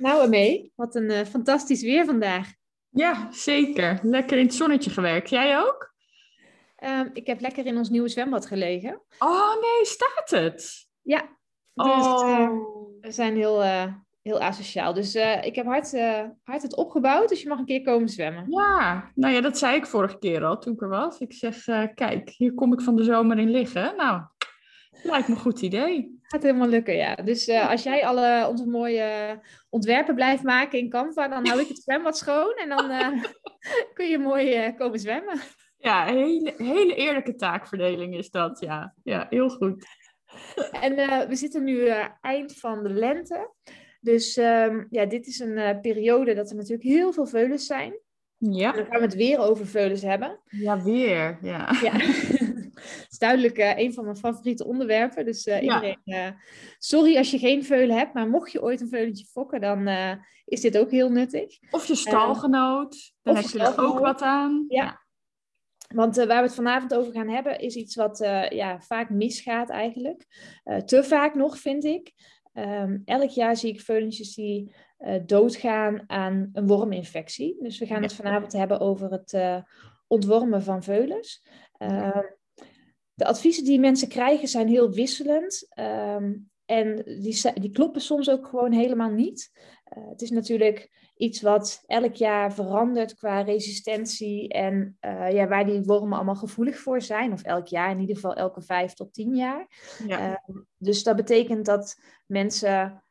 Nou, Amee, wat een uh, fantastisch weer vandaag. Ja, zeker. Lekker in het zonnetje gewerkt. Jij ook? Um, ik heb lekker in ons nieuwe zwembad gelegen. Oh nee, staat het? Ja, dus oh. uh, we zijn heel, uh, heel asociaal. Dus ik heb hard, hard het opgebouwd, dus je mag een keer komen zwemmen. Ja, nou ja, dat zei ik vorige keer al toen ik er was. Ik zeg, kijk, hier kom ik van de zomer in liggen. Nou, lijkt me een goed idee. Gaat helemaal lukken, ja. Dus uh, als jij alle onze mooie ontwerpen blijft maken in Canva, dan hou ik het zwembad schoon en dan uh, kun je mooi uh, komen zwemmen. Ja, hele, hele eerlijke taakverdeling is dat, ja. Ja, heel goed. En we zitten nu eind van de lente. Dus um, ja, dit is een periode dat er natuurlijk heel veel veulens zijn. Ja. Dan gaan we het weer over veulens hebben. Ja, weer. Ja. ja. Duidelijk uh, een van mijn favoriete onderwerpen. Dus uh, iedereen, uh, sorry als je geen veulen hebt, maar mocht je ooit een veulentje fokken, dan is dit ook heel nuttig. Of je stalgenoot, dan heb je er ook wat aan. Ja. ja. Want waar we het vanavond over gaan hebben, is iets wat ja, vaak misgaat eigenlijk. te vaak nog, vind ik. Um, elk jaar zie ik veulentjes die doodgaan aan een worminfectie. Dus we gaan het vanavond hebben over het ontwormen van veulens. Uh, de adviezen die mensen krijgen zijn heel wisselend. Um, en die, die kloppen soms ook gewoon helemaal niet. Uh, het is natuurlijk iets wat elk jaar verandert qua resistentie en uh, ja, waar die wormen allemaal gevoelig voor zijn. Of elk jaar, in ieder geval elke vijf tot tien jaar. Ja. Uh, dus dat betekent dat mensen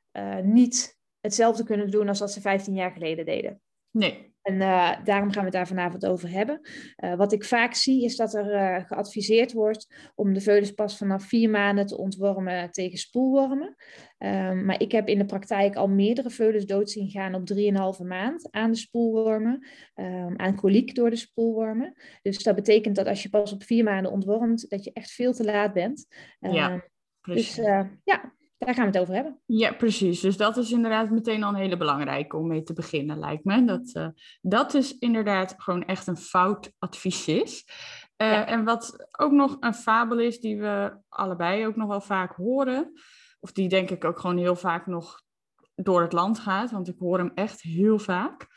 niet hetzelfde kunnen doen als wat ze 15 jaar geleden deden. Nee. En uh, daarom gaan we het daar vanavond over hebben. Uh, wat ik vaak zie is dat er uh, geadviseerd wordt om de veulens pas vanaf vier maanden te ontwormen tegen spoelwormen. Um, maar ik heb in de praktijk al meerdere veulens dood zien gaan op 3,5 maand aan de spoelwormen, um, aan koliek door de spoelwormen. Dus dat betekent dat als je pas op vier maanden ontwormt, dat je echt veel te laat bent. ja, um, dus ja, daar gaan we het over hebben. Ja, precies. Dus dat is inderdaad meteen al een hele belangrijke om mee te beginnen, lijkt me. Dat, uh, dat is inderdaad gewoon echt een fout advies is. Uh, ja. En wat ook nog een fabel is, die we allebei ook nog wel vaak horen, of die denk ik ook gewoon heel vaak nog door het land gaat, want ik hoor hem echt heel vaak,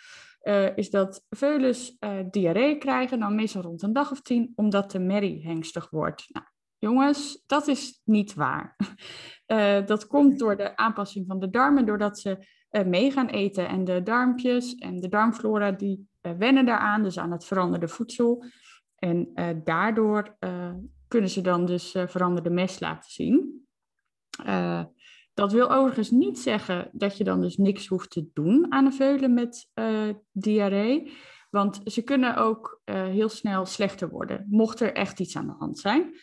uh, is dat veulens diarree krijgen, dan meestal rond een dag of tien, omdat de merrie hengstig wordt. Nou, Jongens, dat is niet waar. Uh, dat komt door de aanpassing van de darmen, doordat ze uh, mee gaan eten. En de darmpjes en de darmflora die uh, wennen daaraan, dus aan het veranderde voedsel. En daardoor kunnen ze dan dus veranderde mest laten zien. dat wil overigens niet zeggen dat je dan dus niks hoeft te doen aan een veulen met diarree. Want ze kunnen ook heel snel slechter worden, mocht er echt iets aan de hand zijn.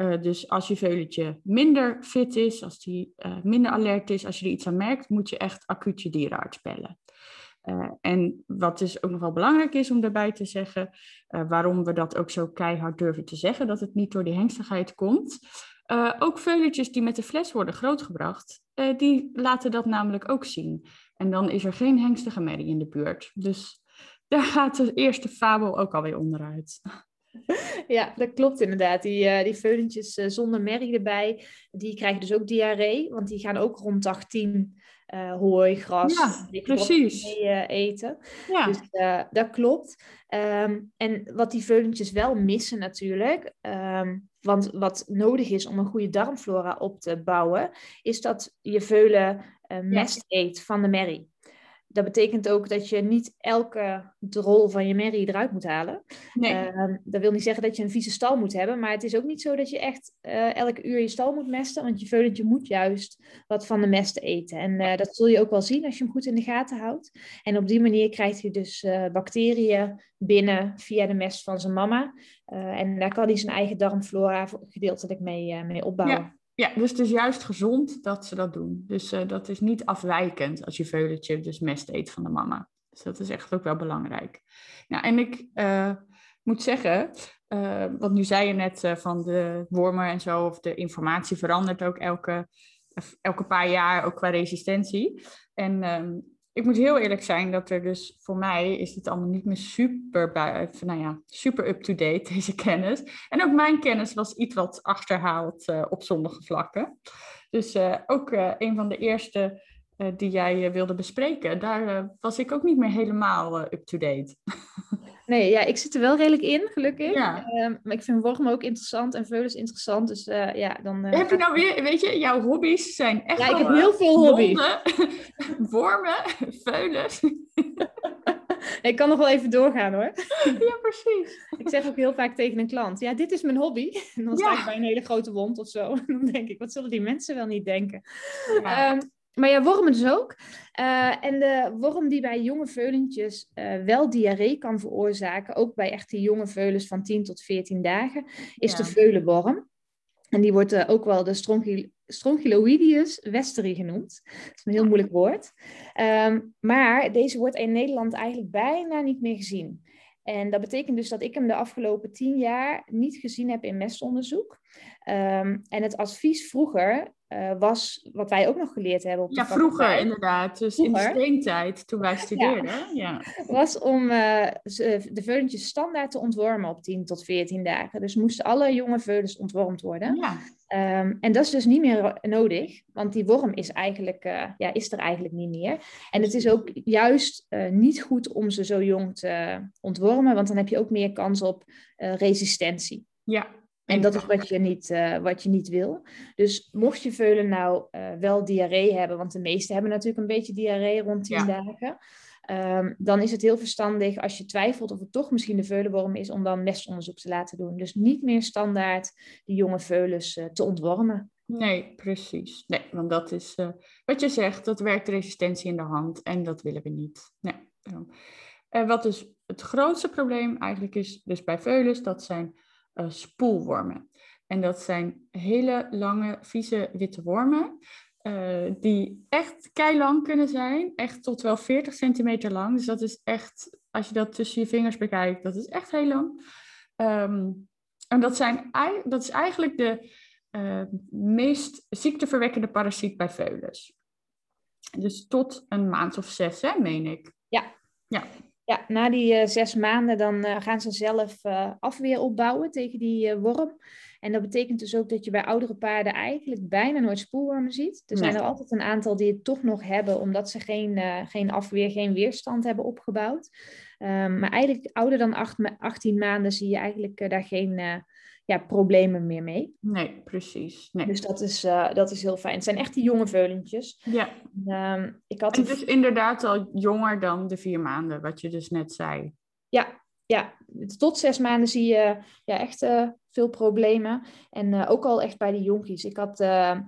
Uh, dus als je veulentje minder fit is, als die uh, minder alert is, als je er iets aan merkt, moet je echt acuut je dierenarts bellen. Uh, en wat dus ook nog wel belangrijk is om daarbij te zeggen, waarom we dat ook zo keihard durven te zeggen, dat het niet door die hengstigheid komt. ook veulentjes die met de fles worden grootgebracht, die laten dat namelijk ook zien. En dan is er geen hengstige merrie in de buurt. Dus daar gaat de eerste fabel ook alweer onderuit. Ja, dat klopt inderdaad. Die, uh, die veulentjes uh, zonder merrie erbij, die krijgen dus ook diarree, want die gaan ook rond dag 10 uh, hooi, gras, ja, precies. Mee, eten. Ja. Dus dat klopt. Um, en wat die veulentjes wel missen natuurlijk, um, want wat nodig is om een goede darmflora op te bouwen, is dat je veulen mest ja. eet van de merrie dat betekent ook dat je niet elke drol van je merrie eruit moet halen. Nee. Uh, dat wil niet zeggen dat je een vieze stal moet hebben, maar het is ook niet zo dat je echt uh, elke uur je stal moet mesten, want je veulentje moet juist wat van de mest eten. En uh, dat zul je ook wel zien als je hem goed in de gaten houdt. En op die manier krijgt hij dus eh, bacteriën binnen via de mest van zijn mama. en daar kan hij zijn eigen darmflora gedeeltelijk mee, mee opbouwen. Ja. Ja, dus het is juist gezond dat ze dat doen. Dus dat is niet afwijkend als je veulentje dus mest eet van de mama. Dus dat is echt ook wel belangrijk. Nou, en ik moet zeggen, uh, want nu zei je net van de wormen en zo, of de informatie verandert ook elke, elke paar jaar, ook qua resistentie. En um, ik moet heel eerlijk zijn dat er dus voor mij is het allemaal niet meer super, bij, nou ja, super up-to-date, deze kennis. En ook mijn kennis was iets wat achterhaald uh, op sommige vlakken. Dus ook een van de eerste die jij wilde bespreken, daar was ik ook niet meer helemaal up-to-date. Nee, ja, ik zit er wel redelijk in, gelukkig. Ja. Ehm, maar ik vind wormen ook interessant en veulens interessant. Dus uh, ja, dan... Uh, heb je nou weer, weet je, jouw hobby's zijn echt Ja, ik heb heel veel hobby's. wormen, veulens. ik kan nog wel even doorgaan hoor. Ja, precies. Ik zeg ook heel vaak tegen een klant, ja, dit is mijn hobby. En dan sta ik bij een hele grote wond of zo. Dan denk ik, wat zullen die mensen wel niet denken? Ja. Um, maar ja, wormen dus ook. Uh, en de worm die bij jonge veulentjes uh, wel diarree kan veroorzaken, ook bij echte jonge veulens van 10 tot 14 dagen, is de veulenworm. En die wordt uh, ook wel de strongyl Strongyloideus westeri genoemd. Dat is een heel moeilijk woord. Um, maar deze wordt in Nederland eigenlijk bijna niet meer gezien. En dat betekent dus dat ik hem de afgelopen tien jaar niet gezien heb in mestonderzoek. Um, en het advies vroeger uh, was wat wij ook nog geleerd hebben. Op ja, vroeger inderdaad. Dus in de steentijd, toen wij studeerden. Ja. Was om uh, de veulentjes standaard te ontwormen op 10 tot 14 dagen. Dus moesten alle jonge veulens ontwormd worden. Ja. Um, en dat is dus niet meer nodig, want die worm is, eigenlijk, uh, ja, is er eigenlijk niet meer. En het is ook juist niet goed om ze zo jong te ontwormen, want dan heb je ook meer kans op resistentie. Ja, en dat is wat je niet, uh, wat je niet wil. Dus mocht je veulen nou uh, wel diarree hebben, want de meesten hebben natuurlijk een beetje diarree rond 10 ja. dagen. Um, dan is het heel verstandig als je twijfelt of het toch misschien de veulenworm is, om dan mestonderzoek te laten doen. Dus niet meer standaard die jonge veulens uh, te ontwormen. Nee, precies. Nee, want dat is wat je zegt, dat werkt resistentie in de hand en dat willen we niet. Nee. wat dus het grootste probleem eigenlijk is, dus bij veulens, dat zijn uh, spoelwormen. En dat zijn hele lange, vieze witte wormen. Uh, die echt lang kunnen zijn. Echt tot wel 40 centimeter lang. Dus dat is echt, als je dat tussen je vingers bekijkt, dat is echt heel lang. Um, en dat, zijn, dat is eigenlijk de uh, meest ziekteverwekkende parasiet bij veulens. Dus tot een maand of zes, hè, meen ik. Ja. Ja. Ja, na die uh, zes maanden dan uh, gaan ze zelf uh, afweer opbouwen tegen die worm. En dat betekent dus ook dat je bij oudere paarden eigenlijk bijna nooit spoelwormen ziet. Er zijn er altijd een aantal die het toch nog hebben, omdat ze geen, geen afweer, geen weerstand hebben opgebouwd. Um, maar eigenlijk ouder dan acht, 18 maanden zie je eigenlijk daar geen ja, problemen meer mee. Nee, precies. Nee. Dus dat is, uh, dat is heel fijn. Het zijn echt die jonge veulentjes. Ja. Um, ik had en dus inderdaad al jonger dan de vier maanden, wat je dus net zei. Ja, ja. tot zes maanden zie je ja, echt uh, veel problemen. En uh, ook al echt bij de jonkies. Ik had ehm,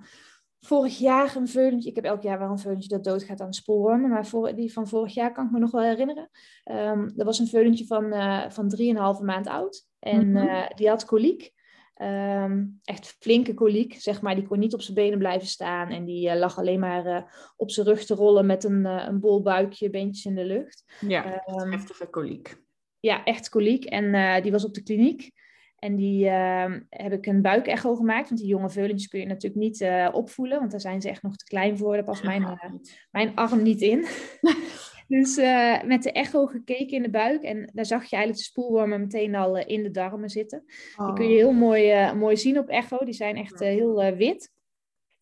vorig jaar een veulentje. Ik heb elk jaar wel een veulentje dat doodgaat aan spoorwormen. Maar voor, die van vorig jaar kan ik me nog wel herinneren. Um, dat was een veulentje van, uh, van 3,5 maand oud. En mm -hmm. uh, die had koliek. Um, echt flinke koliek, zeg maar. Die kon niet op zijn benen blijven staan. En die uh, lag alleen maar op zijn rug te rollen met een, een bol buikje, beentjes in de lucht. Ja, um, heftige koliek. Ja, echt koliek. En die was op de kliniek. En die uh, heb ik een buikecho gemaakt. Want die jonge veulentjes kun je natuurlijk niet uh, opvoelen. Want daar zijn ze echt nog te klein voor. Daar past mijn, uh, mijn arm niet in. dus met de echo gekeken in de buik. En daar zag je eigenlijk de spoelwormen meteen al in de darmen zitten. Oh. Die kun je heel mooi, mooi zien op echo. Die zijn echt heel wit.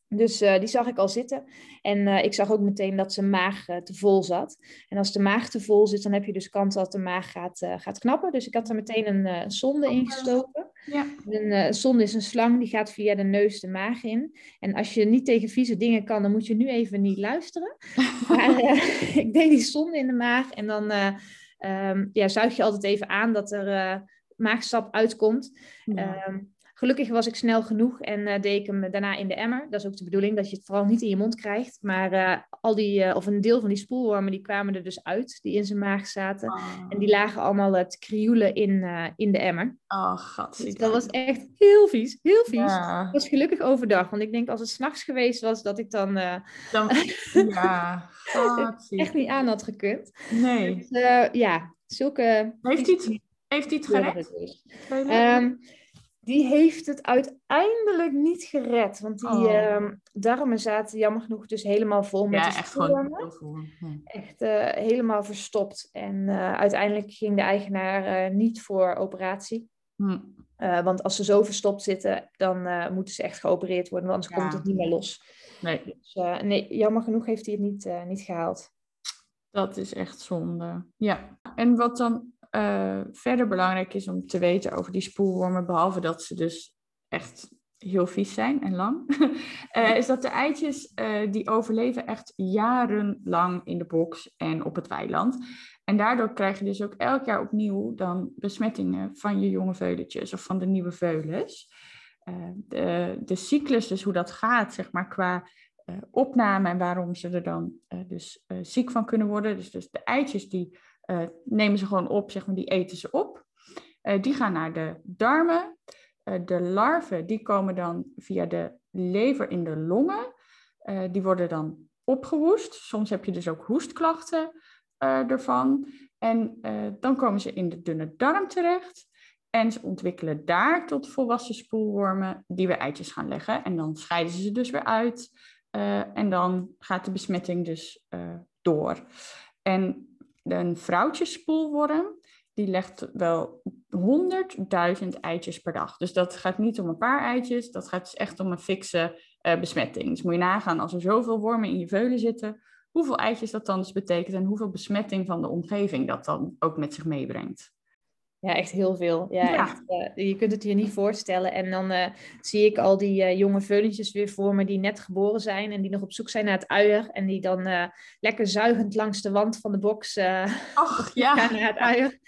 Dus uh, die zag ik al zitten. En uh, ik zag ook meteen dat zijn maag uh, te vol zat. En als de maag te vol zit, dan heb je dus kans dat de maag gaat, gaat knappen. Dus ik had er meteen een, een sonde ingestoken. Ja. Een, sonde is een slang, die gaat via de neus de maag in. En als je niet tegen vieze dingen kan, dan moet je nu even niet luisteren. maar ik deed die sonde in de maag. En dan um, ja, zuig je altijd even aan dat er maagsap uitkomt. Ja. Um, gelukkig was ik snel genoeg en uh, deed ik hem daarna in de emmer. Dat is ook de bedoeling, dat je het vooral niet in je mond krijgt. Maar uh, al die, of een deel van die spoelwormen, die kwamen er dus uit, die in zijn maag zaten. Oh. En die lagen allemaal te krioelen in, in de emmer. Oh, gat. Dus dat was echt heel vies, heel vies. Ja. Het was gelukkig overdag, want ik denk als het s'nachts geweest was, dat ik dan, dan ja, echt niet aan had gekund. Nee. Dus, ja, zulke... Heeft hij het, heeft hij het gered? Um, die heeft het uiteindelijk niet gered. Want die Oh. um, darmen zaten jammer genoeg dus helemaal vol met Ja, de echt gewoon. Echt eh, helemaal verstopt. En uh, uiteindelijk ging de eigenaar uh, niet voor operatie. Hm. Want als ze zo verstopt zitten, dan moeten ze echt geopereerd worden, want anders Ja. komt het niet meer los. Nee, Dus nee, jammer genoeg heeft hij het niet, niet gehaald. dat is echt zonde. Ja, en wat dan uh, verder belangrijk is om te weten over die spoelwormen, behalve dat ze dus echt heel vies zijn en lang, uh, is dat de eitjes uh, die overleven echt jarenlang in de box en op het weiland. En daardoor krijg je dus ook elk jaar opnieuw dan besmettingen van je jonge veuletjes of van de nieuwe veulens. De, de cyclus, dus hoe dat gaat, zeg maar, qua opname en waarom ze er dan dus ziek van kunnen worden. Dus, dus de eitjes die nemen ze gewoon op, zeg maar, die eten ze op. die gaan naar de darmen. de larven, die komen dan via de lever in de longen. die worden dan opgehoest. Soms heb je dus ook hoestklachten ervan. En dan komen ze in de dunne darm terecht. En ze ontwikkelen daar tot volwassen spoelwormen die weer eitjes gaan leggen. En dan scheiden ze ze dus weer uit. En dan gaat de besmetting dus door. En een vrouwtjespoelworm, die legt wel 100.000 eitjes per dag. Dus dat gaat niet om een paar eitjes, dat gaat dus echt om een fikse uh, besmetting. Dus moet je nagaan, als er zoveel wormen in je veulen zitten, hoeveel eitjes dat dan dus betekent en hoeveel besmetting van de omgeving dat dan ook met zich meebrengt. Ja, echt heel veel. Ja, Ja. Echt, uh, je kunt het je niet voorstellen. En dan uh, zie ik al die uh, jonge veulentjes weer voor me die net geboren zijn en die nog op zoek zijn naar het uier. En die dan lekker zuigend langs de wand van de box Ach, ja. gaan naar het uier.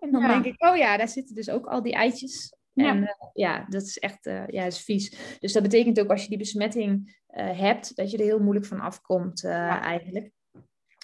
En dan Ja. denk ik, oh ja, daar zitten dus ook al die eitjes. Ja. En uh, ja, dat is echt uh, ja, is vies. Dus dat betekent ook als je die besmetting uh, hebt, dat je er heel moeilijk van afkomt ja. eigenlijk.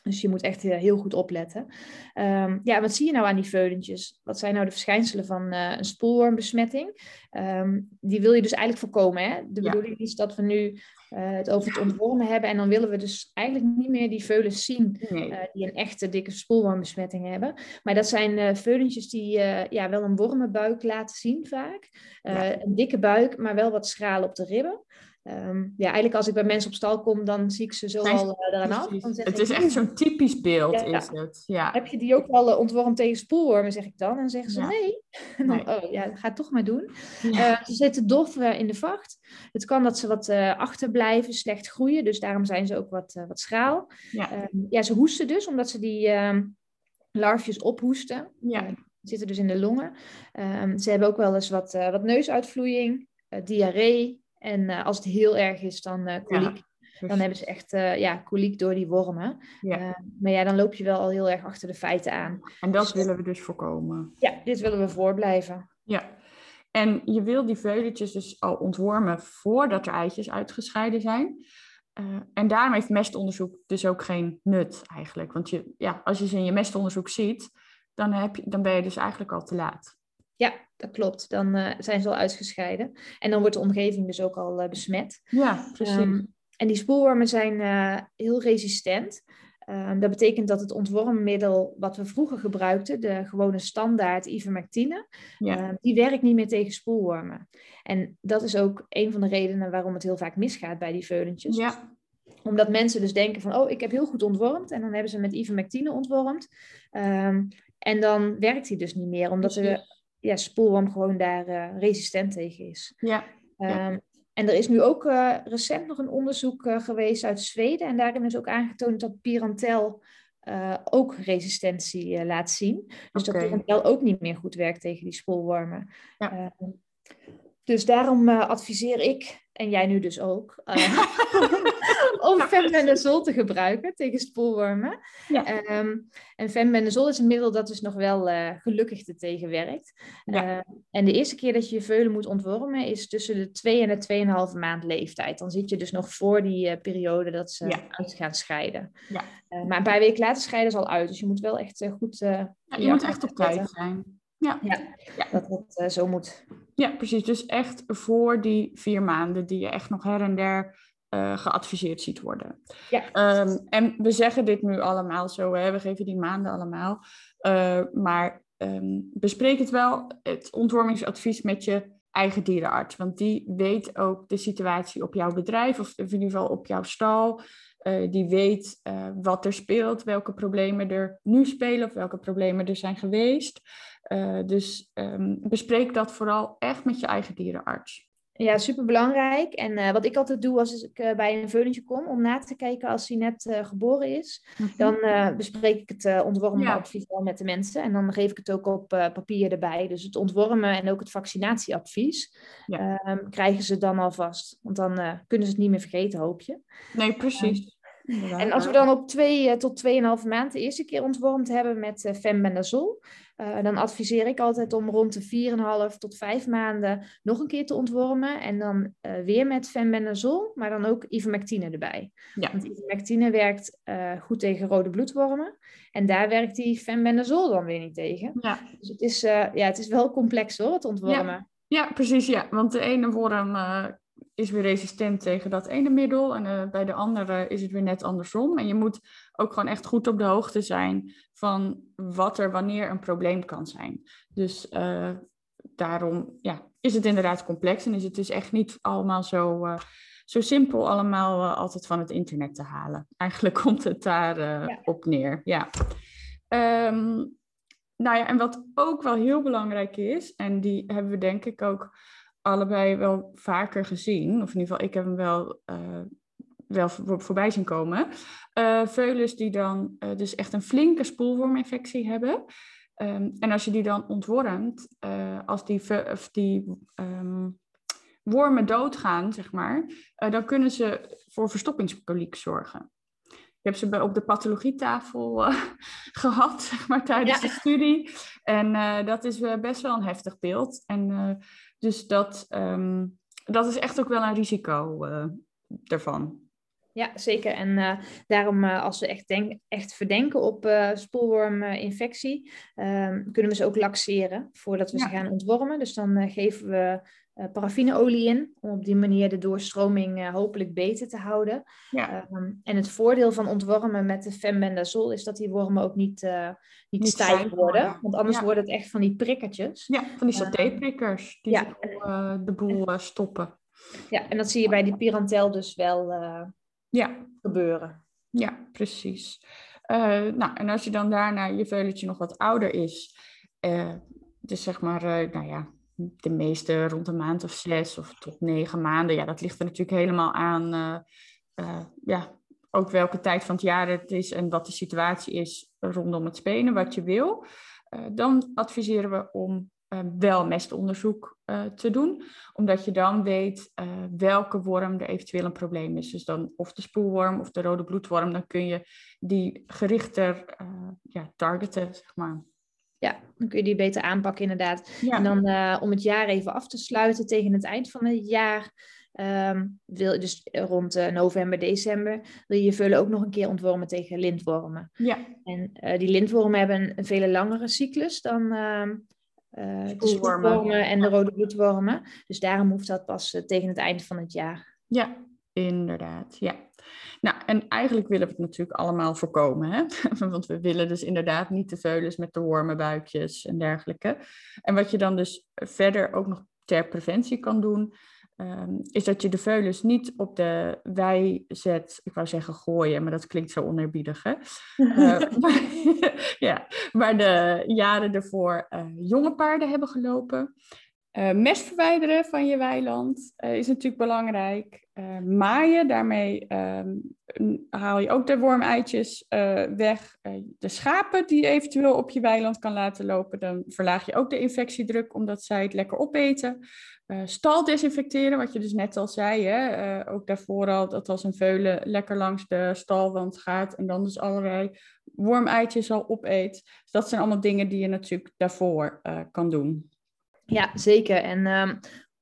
Dus je moet echt heel goed opletten. Um, ja, wat zie je nou aan die veulentjes? Wat zijn nou de verschijnselen van uh, een spoelwormbesmetting? Um, die wil je dus eigenlijk voorkomen. Hè? De Ja. bedoeling is dat we nu uh, het over het ontwormen hebben. En dan willen we dus eigenlijk niet meer die veulens zien Nee. uh, die een echte dikke spoelwormbesmetting hebben. Maar dat zijn veulentjes die ja, wel een wormenbuik laten zien vaak. Ja. Een dikke buik, maar wel wat schraal op de ribben. Um, ja, eigenlijk als ik bij mensen op stal kom, dan zie ik ze zo al uh, eraan af. Het ik, is echt zo'n typisch beeld, Ja. is het. Ja. Heb je die ook wel uh, ontwormd tegen spoelwormen, zeg ik dan. En dan zeggen ze Ja. nee. En dan, Nee. oh ja, ga het toch maar doen. Uh, ze zitten dof in de vacht. Het kan dat ze wat uh, achterblijven, slecht groeien. Dus daarom zijn ze ook wat, wat schraal. Ja. Um, ja, ze hoesten dus, omdat ze die um, larfjes ophoesten. Ja. Zitten dus in de longen. Ze hebben ook wel eens wat, wat neusuitvloeiing, diarree. En uh, als het heel erg is, dan uh, koliek. Ja, Dan hebben ze echt uh, ja, koliek door die wormen. Ja. Maar ja, dan loop je wel al heel erg achter de feiten aan. En dat Dus, willen we dus voorkomen. Ja, dit willen we voorblijven. Ja. En je wil die veuletjes dus al ontwormen voordat er eitjes uitgescheiden zijn. En daarom heeft mestonderzoek dus ook geen nut eigenlijk. Want je, ja, als je ze in je mestonderzoek ziet, dan, heb je, dan ben je dus eigenlijk al te laat. Ja, dat klopt. Dan uh, zijn ze al uitgescheiden. En dan wordt de omgeving dus ook al uh, besmet. Ja, precies. Um, en die spoelwormen zijn uh, heel resistent. Um, dat betekent dat het ontwormmiddel wat we vroeger gebruikten, de gewone standaard ivermectine, ja. uh, die werkt niet meer tegen spoelwormen. En dat is ook een van de redenen waarom het heel vaak misgaat bij die veulentjes. Ja. Omdat mensen dus denken van, oh, ik heb heel goed ontwormd. En dan hebben ze met ivermectine ontwormd. Um, en dan werkt die dus niet meer, omdat de ja, spoelworm gewoon daar uh, resistent tegen is. Ja. ja. Um, en er is nu ook uh, recent nog een onderzoek uh, geweest uit Zweden. En daarin is ook aangetoond dat Pirantel ook resistentie laat zien. Dus okay. dat Pirantel ook niet meer goed werkt tegen die spoelwormen. Ja. Dus daarom adviseer ik en jij nu dus ook, uh, om fenbendazol te gebruiken tegen spoelwormen. Ja. Um, en fenbendazol is een middel dat dus nog wel uh, gelukkig te tegenwerkt. Ja. Uh, en de eerste keer dat je je veulen moet ontwormen is tussen de 2 en de 2,5 maand leeftijd. Dan zit je dus nog voor die periode dat ze uit gaan scheiden. Ja. maar een paar weken later scheiden ze al uit, dus je moet wel echt goed... ja, je moet echt op tijd zijn. Ja, ja, dat het uh, zo moet. Ja, precies. Dus echt voor die vier maanden die je echt nog her en der uh, geadviseerd ziet worden. Ja. Um, en we zeggen dit nu allemaal zo, hè? we geven die maanden allemaal. Uh, maar um, bespreek het wel, het ontwormingsadvies met je eigen dierenarts. Want die weet ook de situatie op jouw bedrijf, of in ieder geval op jouw stal. Uh, die weet uh, wat er speelt, welke problemen er nu spelen of welke problemen er zijn geweest. Uh, dus um, bespreek dat vooral echt met je eigen dierenarts. Ja, superbelangrijk. En uh, wat ik altijd doe als ik uh, bij een veulentje kom, om na te kijken als hij net uh, geboren is, mm-hmm. dan bespreek ik het ontwormen ja. advies al met de mensen. En dan geef ik het ook op papier erbij. Dus het ontwormen en ook het vaccinatieadvies ja. Ehm, krijgen ze dan alvast. Want dan kunnen ze het niet meer vergeten, hoop je. Nee, precies. En als we dan op twee tot tweeënhalve maand de eerste keer ontwormd hebben met uh, fembendazol, uh, dan adviseer ik altijd om rond de 4,5 tot 5 maanden nog een keer te ontwormen. En dan uh, weer met fembendazol, maar dan ook ivermectine erbij. Ja. Want ivermectine werkt goed tegen rode bloedwormen. En daar werkt die fembendazol dan weer niet tegen. Ja. Dus het is, ja, het is wel complex hoor, het ontwormen. Ja. Ja, precies. Ja. Want de ene worm is weer resistent tegen dat ene middel en uh, bij de andere is het weer net andersom. En je moet ook gewoon echt goed op de hoogte zijn van wat er wanneer een probleem kan zijn. Dus uh, daarom ja, is het inderdaad complex en is het dus echt niet allemaal zo, uh, zo simpel allemaal altijd van het internet te halen. Eigenlijk komt het daar ja. op neer. Ja. Um, nou ja, en wat ook wel heel belangrijk is, en die hebben we denk ik ook allebei wel vaker gezien. Of in ieder geval, ik heb hem wel, uh, wel voor, voorbij zien komen. Uh, veulens die dan uh, dus echt een flinke spoelworminfectie hebben. Um, en als je die dan ontwormt, als die, of die um, wormen doodgaan, zeg maar, dan kunnen ze voor verstoppingskoliek zorgen. Ik heb ze op de pathologietafel uh, gehad, zeg maar, tijdens de studie. En uh, dat is uh, best wel een heftig beeld. En dus dat, um, dat is echt ook wel een risico ervan. Ja, zeker. En uh, daarom, uh, als we echt, denk, echt verdenken op uh, spoelworminfectie, um, kunnen we ze ook laxeren voordat we ja. ze gaan ontwormen. Dus dan geven we paraffineolie in, om op die manier de doorstroming hopelijk beter te houden. Ja. Um, en het voordeel van ontwormen met de fembendazol is dat die wormen ook niet, niet, niet stijf worden. Want anders ja. worden het echt van die prikkertjes. Ja, van die satéprikkers die ja. de boel stoppen. Ja, en dat zie je bij die pirantel dus wel ja. gebeuren. Ja, precies. Uh, nou, en als je dan daarna je veulentje nog wat ouder is, uh, dus zeg maar, uh, nou ja, de meeste rond een maand of zes of tot negen maanden, ja, dat ligt er natuurlijk helemaal aan, ja, ook welke tijd van het jaar het is en wat de situatie is rondom het spenen, wat je wil. dan adviseren we om wel mestonderzoek te doen, omdat je dan weet welke worm er eventueel een probleem is. Dus dan of de spoelworm of de rode bloedworm, dan kun je die gerichter ja, targeten, zeg maar. Ja, dan kun je die beter aanpakken inderdaad. Ja. En dan om het jaar even af te sluiten tegen het eind van het jaar, um, wil, dus rond november, december, wil je je vullen ook nog een keer ontwormen tegen lintwormen. Ja. En die lintwormen hebben een, een veel langere cyclus dan ehm, de spoelwormen en de rode bloedwormen. Dus daarom hoeft dat pas tegen het einde van het jaar. Ja, inderdaad. Ja. Nou, en eigenlijk willen we het natuurlijk allemaal voorkomen. Hè? Want we willen dus inderdaad niet de veulens met de wormenbuikjes en dergelijke. En wat je dan dus verder ook nog ter preventie kan doen, Um, is dat je de veulens niet op de wei zet. Ik wou zeggen gooien, maar dat klinkt zo oneerbiedig. Hè? uh, maar, ja, maar de jaren ervoor uh, jonge paarden hebben gelopen. Uh, mest verwijderen van je weiland uh, is natuurlijk belangrijk. Uh, maaien, daarmee ehm, haal je ook de wormeitjes weg. de schapen die je eventueel op je weiland kan laten lopen, dan verlaag je ook de infectiedruk omdat zij het lekker opeten. stal desinfecteren, wat je dus net al zei. Hè? ook daarvoor al dat als een veulen lekker langs de stalwand gaat en dan dus allerlei wormeitjes al opeet. Dus dat zijn allemaal dingen die je natuurlijk daarvoor kan doen. Ja, zeker. En um,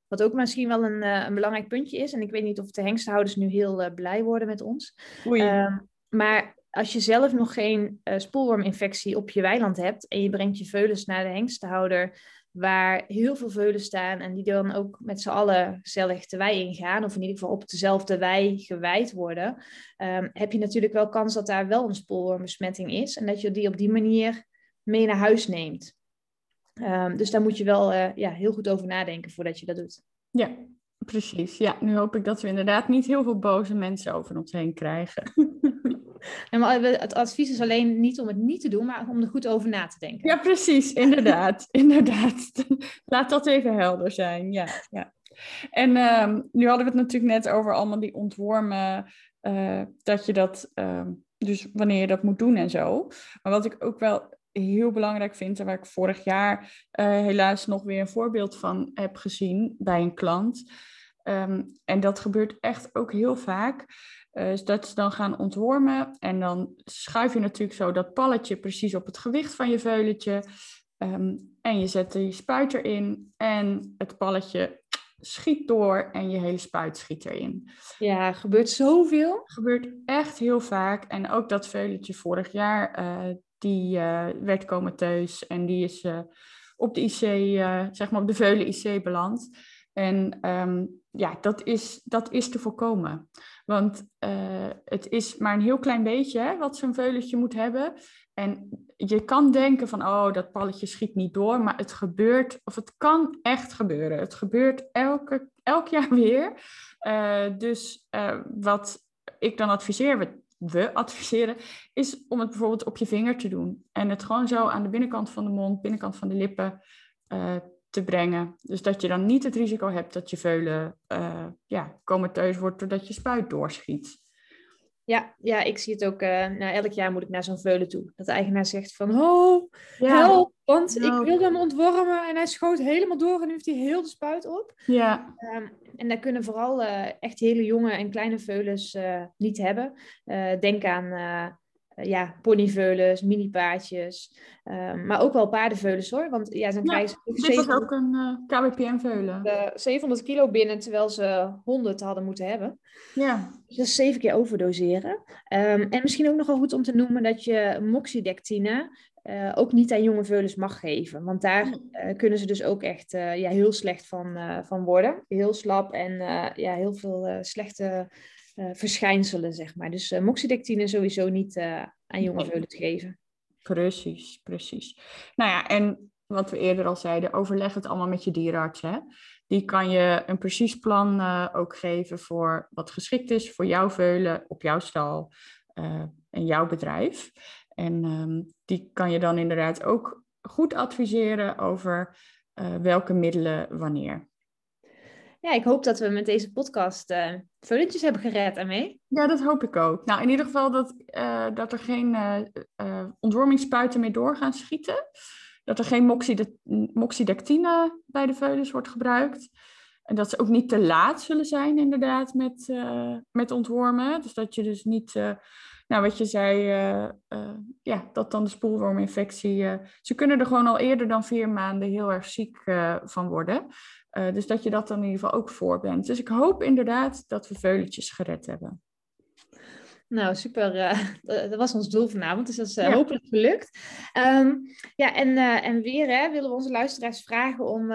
wat ook misschien wel een, uh, een, belangrijk puntje is, en ik weet niet of de hengsthouders nu heel uh, blij worden met ons. Um, maar als je zelf nog geen uh, spoelworminfectie op je weiland hebt en je brengt je veulens naar de hengsthouder, waar heel veel veulen staan en die dan ook met z'n allen gezellig de wei ingaan, of in ieder geval op dezelfde wei gewijd worden, um, heb je natuurlijk wel kans dat daar wel een spoelwormbesmetting is en dat je die op die manier mee naar huis neemt. Um, dus daar moet je wel uh, ja, heel goed over nadenken voordat je dat doet. Ja, precies. Ja, nu hoop ik dat we inderdaad niet heel veel boze mensen over ons heen krijgen. En maar het advies is alleen niet om het niet te doen, maar om er goed over na te denken. Ja, precies. Inderdaad. inderdaad. Laat dat even helder zijn. Ja, ja. En um, nu hadden we het natuurlijk net over allemaal die ontwormen, uh, dat je dat, uh, dus wanneer je dat moet doen en zo. Maar wat ik ook wel heel belangrijk vind en waar ik vorig jaar uh, helaas nog weer een voorbeeld van heb gezien bij een klant. Um, en dat gebeurt echt ook heel vaak. Uh, dat ze dan gaan ontwormen en dan schuif je natuurlijk zo dat palletje precies op het gewicht van je veulentje. Um, en je zet die spuit erin en het palletje schiet door en je hele spuit schiet erin. Ja, gebeurt zoveel. Gebeurt echt heel vaak. En ook dat veulentje vorig jaar, uh, die uh, werd comateus en die is uh, op de IC, uh, zeg maar op de Veulen IC beland. En um, ja, dat is, dat is te voorkomen. Want het is maar een heel klein beetje hè, wat zo'n veulentje moet hebben. En je kan denken van, oh, dat palletje schiet niet door. Maar het gebeurt, of het kan echt gebeuren. Het gebeurt elke, elk jaar weer. dus wat ik dan adviseer, we adviseren, is om het bijvoorbeeld op je vinger te doen. En het gewoon zo aan de binnenkant van de mond, binnenkant van de lippen uh, te brengen. Dus dat je dan niet het risico hebt dat je veulen uh, ja, comateus wordt doordat je spuit doorschiet. Ja, ja, ik zie het ook. Uh, nou, elk jaar moet ik naar zo'n veulen toe. Dat de eigenaar zegt van, oh, ja. help, want ik wil hem ontwormen en hij schoot helemaal door en nu heeft hij heel de spuit op. Ja. Um, en daar kunnen vooral uh, echt hele jonge en kleine veulens uh, niet hebben. denk aan ja, ponyveulens, mini-paardjes, ehm, maar ook wel paardenveulens hoor. Want ja, dan krijgen ze ook, 700, ook een KBPM-veulen. 700 kilo binnen, terwijl ze 100 hadden moeten hebben. Ja. Dus dat is zeven keer overdoseren. Um, en misschien ook nog wel goed om te noemen dat je moxidectine uh, ook niet aan jonge veulens mag geven. Want daar uh, kunnen ze dus ook echt uh, ja, heel slecht van, van worden. Heel slap en ja, heel veel slechte verschijnselen, zeg maar. Dus moxidectine sowieso niet aan jonge veulen te geven. Precies, precies. Nou ja, en wat we eerder al zeiden, overleg het allemaal met je dierenarts. Hè? Die kan je een precies plan ook geven voor wat geschikt is voor jouw veulen op jouw stal en jouw bedrijf. En um, die kan je dan inderdaad ook goed adviseren over welke middelen wanneer ja, ik hoop dat we met deze podcast uh, veulentjes hebben gered ermee. Ja, dat hoop ik ook. Nou, in ieder geval dat, uh, dat er geen ontwormingsspuiten meer door gaan schieten. Dat er geen moxidectine bij de veulens wordt gebruikt. En dat ze ook niet te laat zullen zijn, inderdaad, met, met ontwormen. Dus dat je dus niet, nou wat je zei, ja, dat dan de spoelworminfectie. ze kunnen er gewoon al eerder dan vier maanden heel erg ziek van worden. Dus dat je dat dan in ieder geval ook voor bent. Dus ik hoop inderdaad dat we veuletjes gered hebben. Nou, super. Uh, dat was ons doel vanavond, dus dat is uh, ja. hopelijk gelukt. Um, ja, en, en weer hè, willen we onze luisteraars vragen om,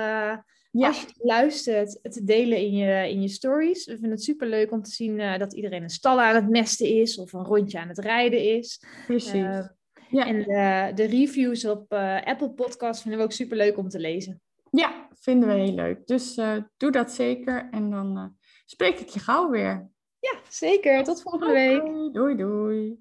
ja. als je luistert, te delen in je, in je stories. We vinden het super leuk om te zien dat iedereen een stal aan het mesten is of een rondje aan het rijden is. Precies. ja. En de, de reviews op Apple Podcast vinden we ook super leuk om te lezen. Ja, vinden we heel leuk. Dus doe dat zeker en dan spreek ik je gauw weer. Ja, zeker. Tot volgende week. Doei, doei.